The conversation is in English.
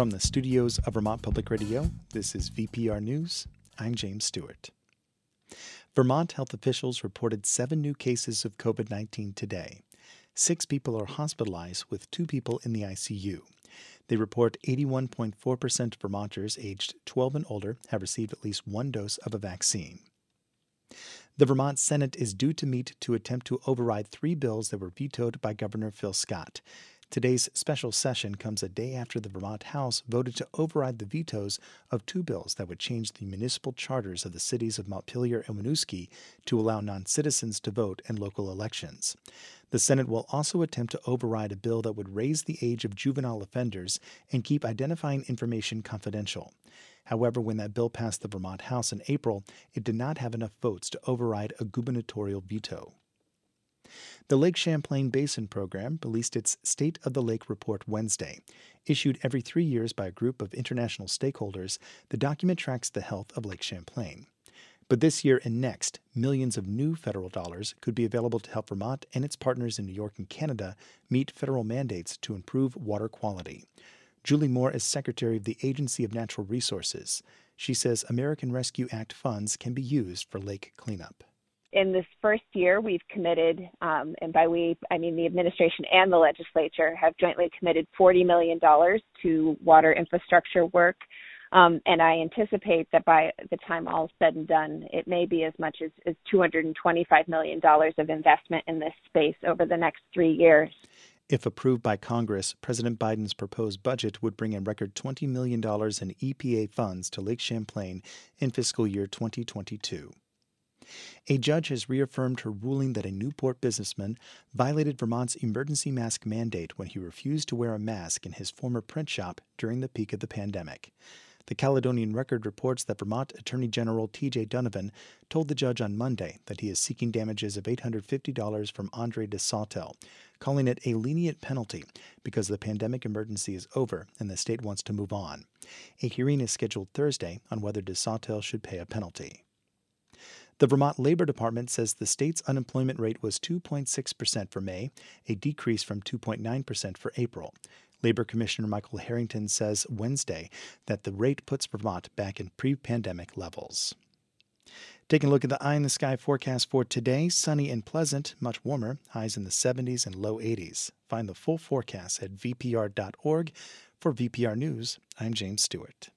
From the studios of Vermont Public Radio, this is VPR News. I'm James Stewart. Vermont health officials reported seven new cases of COVID 19 today. Six people are hospitalized, with two people in the ICU. They report 81.4% of Vermonters aged 12 and older have received at least one dose of a vaccine. The Vermont Senate is due to meet to attempt to override three bills that were vetoed by Governor Phil Scott. Today's special session comes a day after the Vermont House voted to override the vetoes of two bills that would change the municipal charters of the cities of Montpelier and Winooski to allow non citizens to vote in local elections. The Senate will also attempt to override a bill that would raise the age of juvenile offenders and keep identifying information confidential. However, when that bill passed the Vermont House in April, it did not have enough votes to override a gubernatorial veto. The Lake Champlain Basin Program released its State of the Lake report Wednesday. Issued every three years by a group of international stakeholders, the document tracks the health of Lake Champlain. But this year and next, millions of new federal dollars could be available to help Vermont and its partners in New York and Canada meet federal mandates to improve water quality. Julie Moore is Secretary of the Agency of Natural Resources. She says American Rescue Act funds can be used for lake cleanup in this first year, we've committed, um, and by we, I mean the administration and the legislature have jointly committed $40 million to water infrastructure work. Um, and I anticipate that by the time all is said and done, it may be as much as, as $225 million of investment in this space over the next three years. If approved by Congress, President Biden's proposed budget would bring a record $20 million in EPA funds to Lake Champlain in fiscal year 2022. A judge has reaffirmed her ruling that a Newport businessman violated Vermont's emergency mask mandate when he refused to wear a mask in his former print shop during the peak of the pandemic. The Caledonian Record reports that Vermont Attorney General T.J. Donovan told the judge on Monday that he is seeking damages of $850 from Andre DeSautel, calling it a lenient penalty because the pandemic emergency is over and the state wants to move on. A hearing is scheduled Thursday on whether DeSautel should pay a penalty. The Vermont Labor Department says the state's unemployment rate was 2.6% for May, a decrease from 2.9% for April. Labor Commissioner Michael Harrington says Wednesday that the rate puts Vermont back in pre pandemic levels. Taking a look at the eye in the sky forecast for today sunny and pleasant, much warmer, highs in the 70s and low 80s. Find the full forecast at vpr.org. For VPR News, I'm James Stewart.